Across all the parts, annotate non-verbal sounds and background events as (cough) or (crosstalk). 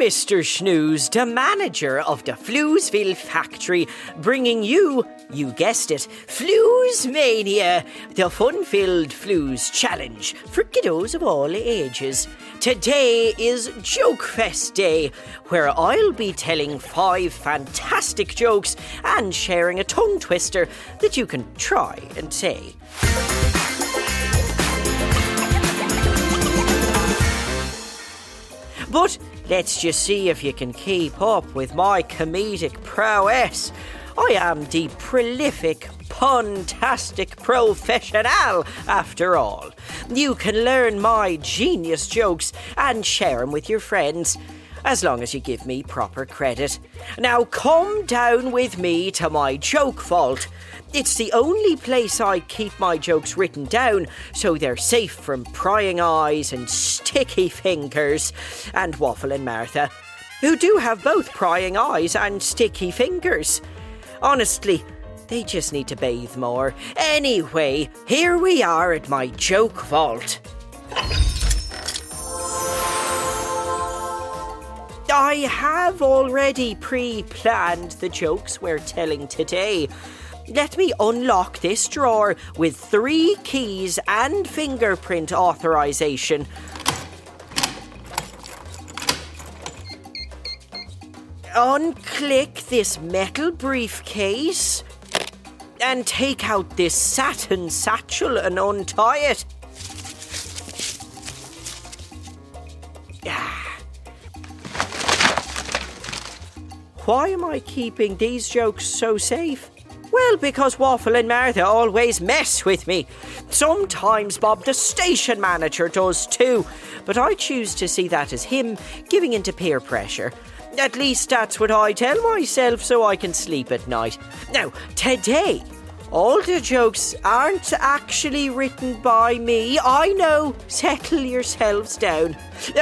Mr. Snooze, the manager of the Floozeville factory, bringing you, you guessed it, Flues Mania, the fun filled Flues challenge for kiddos of all ages. Today is Joke Fest Day, where I'll be telling five fantastic jokes and sharing a tongue twister that you can try and say. But let's just see if you can keep up with my comedic prowess. I am the prolific, puntastic professional, after all. You can learn my genius jokes and share them with your friends as long as you give me proper credit. Now come down with me to my joke vault. It's the only place I keep my jokes written down so they're safe from prying eyes and sticky fingers. And Waffle and Martha, who do have both prying eyes and sticky fingers. Honestly, they just need to bathe more. Anyway, here we are at my joke vault. I have already pre planned the jokes we're telling today. Let me unlock this drawer with three keys and fingerprint authorization. Unclick this metal briefcase and take out this satin satchel and untie it. Why am I keeping these jokes so safe? Well, because Waffle and Martha always mess with me. Sometimes Bob, the station manager, does too, but I choose to see that as him giving into peer pressure. At least that's what I tell myself so I can sleep at night. Now, today, all the jokes aren't actually written by me. I know. Settle yourselves down.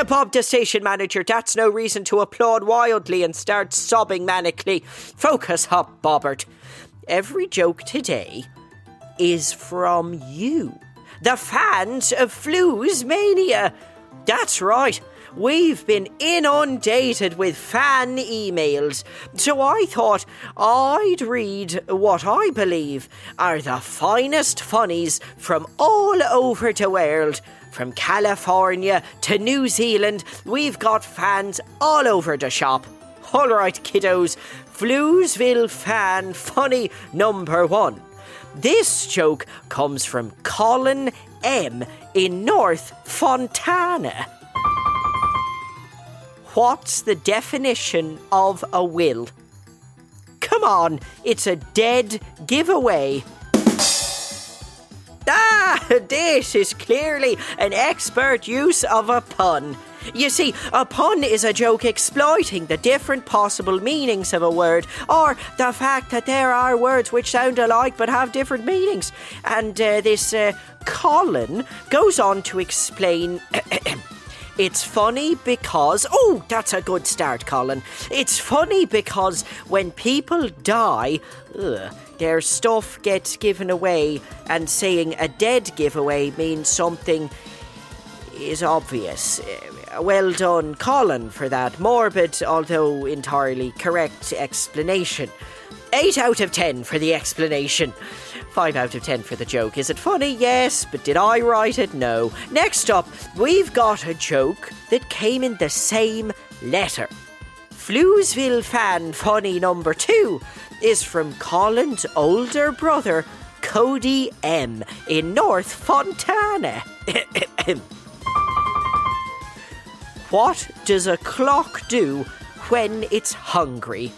Bob, the station manager, that's no reason to applaud wildly and start sobbing manically. Focus up, Bobbert. Every joke today is from you, the fans of Flues Mania. That's right. We've been inundated with fan emails, so I thought I'd read what I believe are the finest funnies from all over the world. From California to New Zealand, we've got fans all over the shop. All right, kiddos, Floozeville fan funny number one. This joke comes from Colin M in North Fontana. What's the definition of a will? Come on, it's a dead giveaway. Ah, (laughs) this is clearly an expert use of a pun. You see, a pun is a joke exploiting the different possible meanings of a word, or the fact that there are words which sound alike but have different meanings. And uh, this uh, Colin goes on to explain. (clears throat) It's funny because. Oh, that's a good start, Colin. It's funny because when people die, ugh, their stuff gets given away, and saying a dead giveaway means something is obvious. Well done, Colin, for that morbid, although entirely correct explanation. 8 out of 10 for the explanation. 5 out of 10 for the joke. Is it funny? Yes, but did I write it? No. Next up, we've got a joke that came in the same letter. Floozeville fan funny number 2 is from Colin's older brother, Cody M, in North Fontana. (coughs) (coughs) what does a clock do when it's hungry?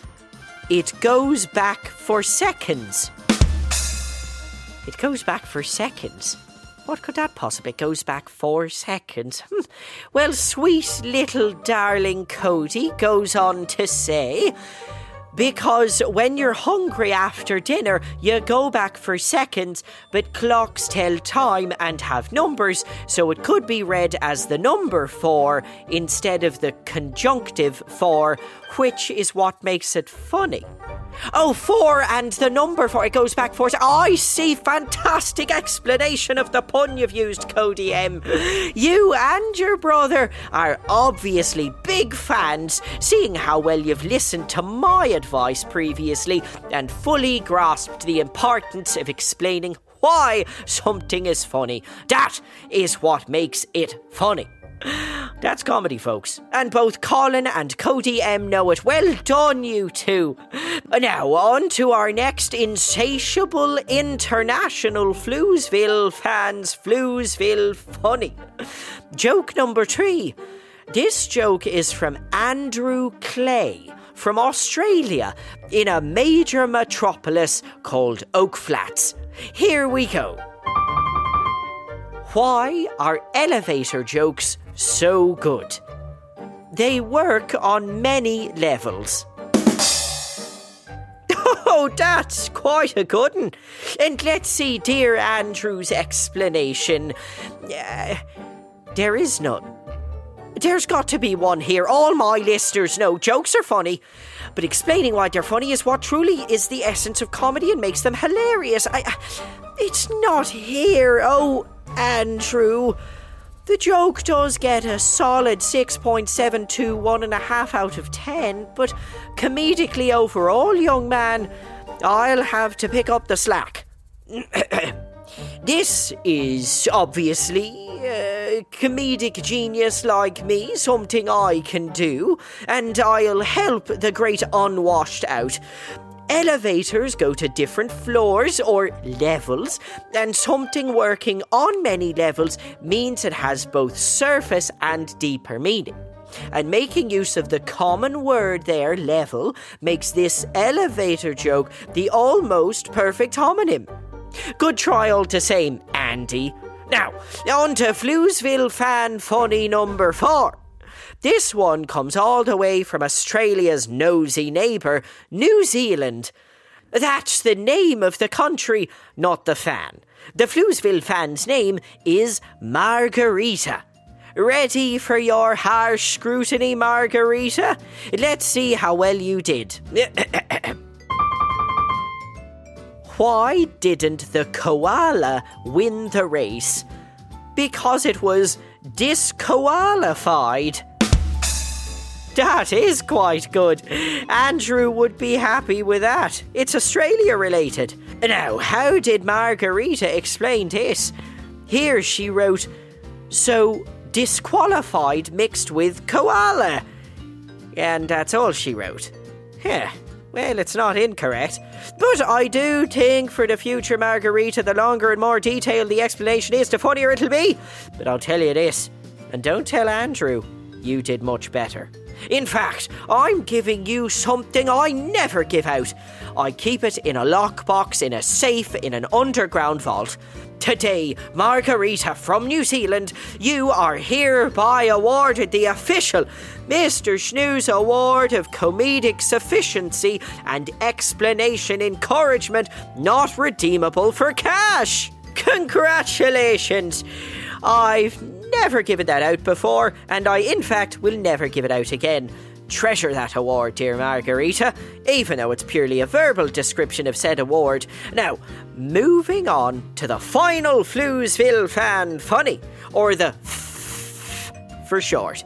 It goes back for seconds. It goes back for seconds. What could that possibly? It goes back four seconds. Hmm. Well, sweet little darling Cody goes on to say, because when you're hungry after dinner, you go back for seconds, but clocks tell time and have numbers, so it could be read as the number four instead of the conjunctive for, which is what makes it funny. Oh, four and the number four. It goes back four. I see. Fantastic explanation of the pun you've used, Cody M. You and your brother are obviously big fans, seeing how well you've listened to my advice previously and fully grasped the importance of explaining why something is funny. That is what makes it funny. That's comedy, folks. And both Colin and Cody M know it. Well done, you two. Now, on to our next insatiable international Floozeville fans, Floozeville funny. Joke number three. This joke is from Andrew Clay from Australia in a major metropolis called Oak Flats. Here we go. Why are elevator jokes so good? They work on many levels. (laughs) Oh, that's quite a good one. And let's see dear Andrew's explanation. Uh, there is none. There's got to be one here. All my listeners know jokes are funny, but explaining why they're funny is what truly is the essence of comedy and makes them hilarious. I, it's not here. Oh, Andrew. The joke does get a solid 6.721 one and a half out of 10, but comedically overall, young man, I'll have to pick up the slack. (coughs) this is obviously a comedic genius like me, something I can do, and I'll help the great unwashed out. Elevators go to different floors or levels, and something working on many levels means it has both surface and deeper meaning. And making use of the common word there, level, makes this elevator joke the almost perfect homonym. Good try all the same, Andy. Now, on to Floozeville fan funny number four. This one comes all the way from Australia's nosy neighbour, New Zealand. That's the name of the country, not the fan. The Floozeville fan's name is Margarita. Ready for your harsh scrutiny, Margarita? Let's see how well you did. (coughs) Why didn't the koala win the race? Because it was disqualified. That is quite good. Andrew would be happy with that. It's Australia related. Now, how did Margarita explain this? Here she wrote, So disqualified mixed with koala. And that's all she wrote. Yeah, well, it's not incorrect. But I do think for the future, Margarita, the longer and more detailed the explanation is, the funnier it'll be. But I'll tell you this, and don't tell Andrew, you did much better. In fact, I'm giving you something I never give out. I keep it in a lockbox, in a safe, in an underground vault. Today, Margarita from New Zealand, you are hereby awarded the official Mr. Snooze Award of Comedic Sufficiency and Explanation Encouragement not redeemable for cash. Congratulations! I've never given that out before, and I, in fact, will never give it out again. Treasure that award, dear Margarita, even though it's purely a verbal description of said award. Now, moving on to the final Floozeville fan funny, or the f for short.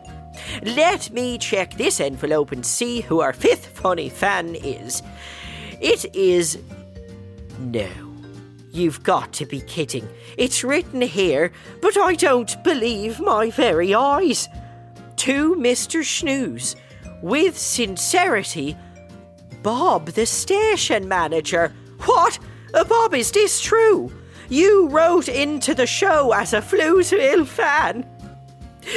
Let me check this envelope and see who our fifth funny fan is. It is. No. You've got to be kidding. It's written here, but I don't believe my very eyes. To Mr. Snooze, with sincerity, Bob, the station manager. What? Uh, Bob, is this true? You wrote into the show as a Floozeville fan.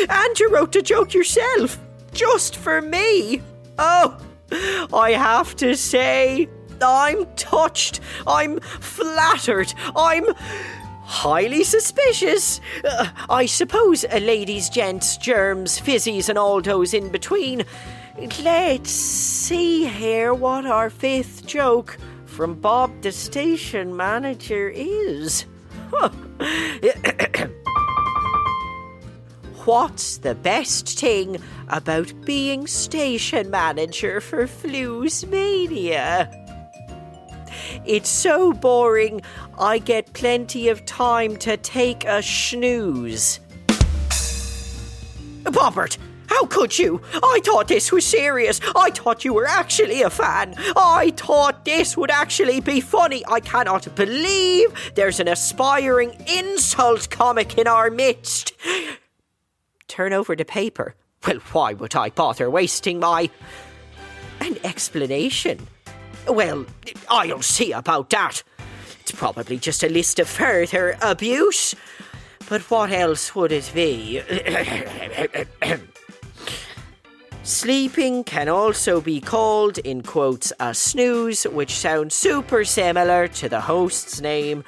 And you wrote the joke yourself, just for me. Oh, I have to say, I'm touched. I'm flattered. I'm highly suspicious. Uh, I suppose ladies, gents, germs, fizzies, and all those in between. Let's see here what our fifth joke from Bob the station manager is. (coughs) What's the best thing about being station manager for Flues Mania? It's so boring, I get plenty of time to take a snooze. Bobbert, how could you? I thought this was serious. I thought you were actually a fan. I thought this would actually be funny. I cannot believe there's an aspiring insult comic in our midst. Turn over the paper. Well, why would I bother wasting my. an explanation? Well, I'll see about that. It's probably just a list of further abuse. But what else would it be? (coughs) Sleeping can also be called, in quotes, a snooze, which sounds super similar to the host's name,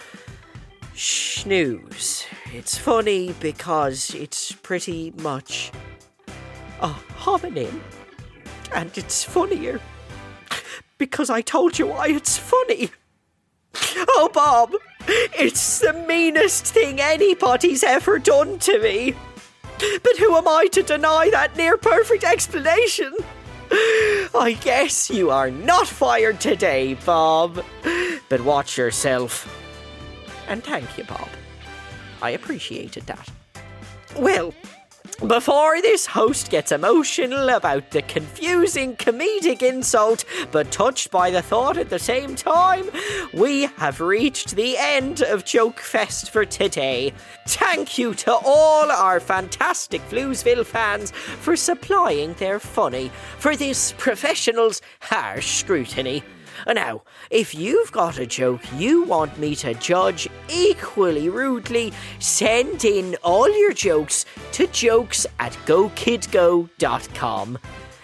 Snooze. It's funny because it's pretty much a homonym. And it's funnier because I told you why it's funny. Oh, Bob, it's the meanest thing anybody's ever done to me. But who am I to deny that near perfect explanation? I guess you are not fired today, Bob. But watch yourself. And thank you, Bob. I appreciated that. Well, before this host gets emotional about the confusing comedic insult, but touched by the thought at the same time, we have reached the end of Joke Fest for today. Thank you to all our fantastic Floozeville fans for supplying their funny for this professional's harsh scrutiny. Now, if you've got a joke you want me to judge equally rudely, send in all your jokes to jokes at gokidgo.com.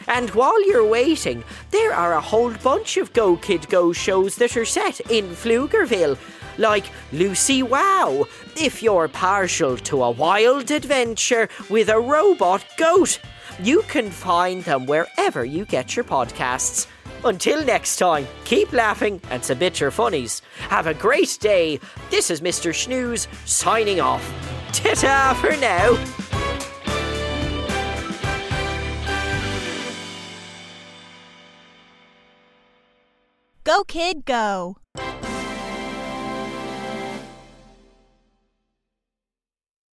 And while you're waiting, there are a whole bunch of Go Kid Go shows that are set in Floozeville, like Lucy Wow, if you're partial to a wild adventure with a robot goat. You can find them wherever you get your podcasts. Until next time, keep laughing and submit your funnies. Have a great day. This is Mr. Snooze signing off. Ta for now. Go, kid, go.